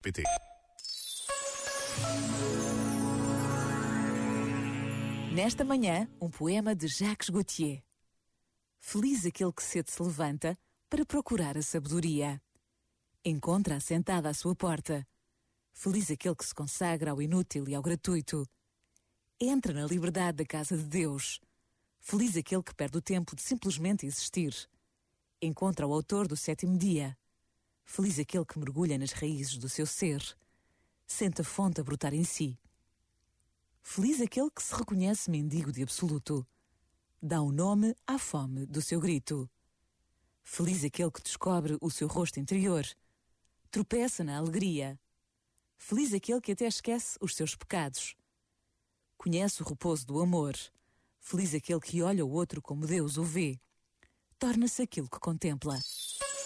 PT. Nesta manhã, um poema de Jacques Gautier. Feliz aquele que cedo se levanta para procurar a sabedoria. Encontra-a sentada à sua porta. Feliz aquele que se consagra ao inútil e ao gratuito. Entra na liberdade da casa de Deus. Feliz aquele que perde o tempo de simplesmente existir. Encontra o autor do sétimo dia. Feliz aquele que mergulha nas raízes do seu ser. Sente a fonte a brotar em si. Feliz aquele que se reconhece mendigo de absoluto. Dá um nome à fome do seu grito. Feliz aquele que descobre o seu rosto interior. Tropeça na alegria. Feliz aquele que até esquece os seus pecados. Conhece o repouso do amor. Feliz aquele que olha o outro como Deus o vê. Torna-se aquilo que contempla.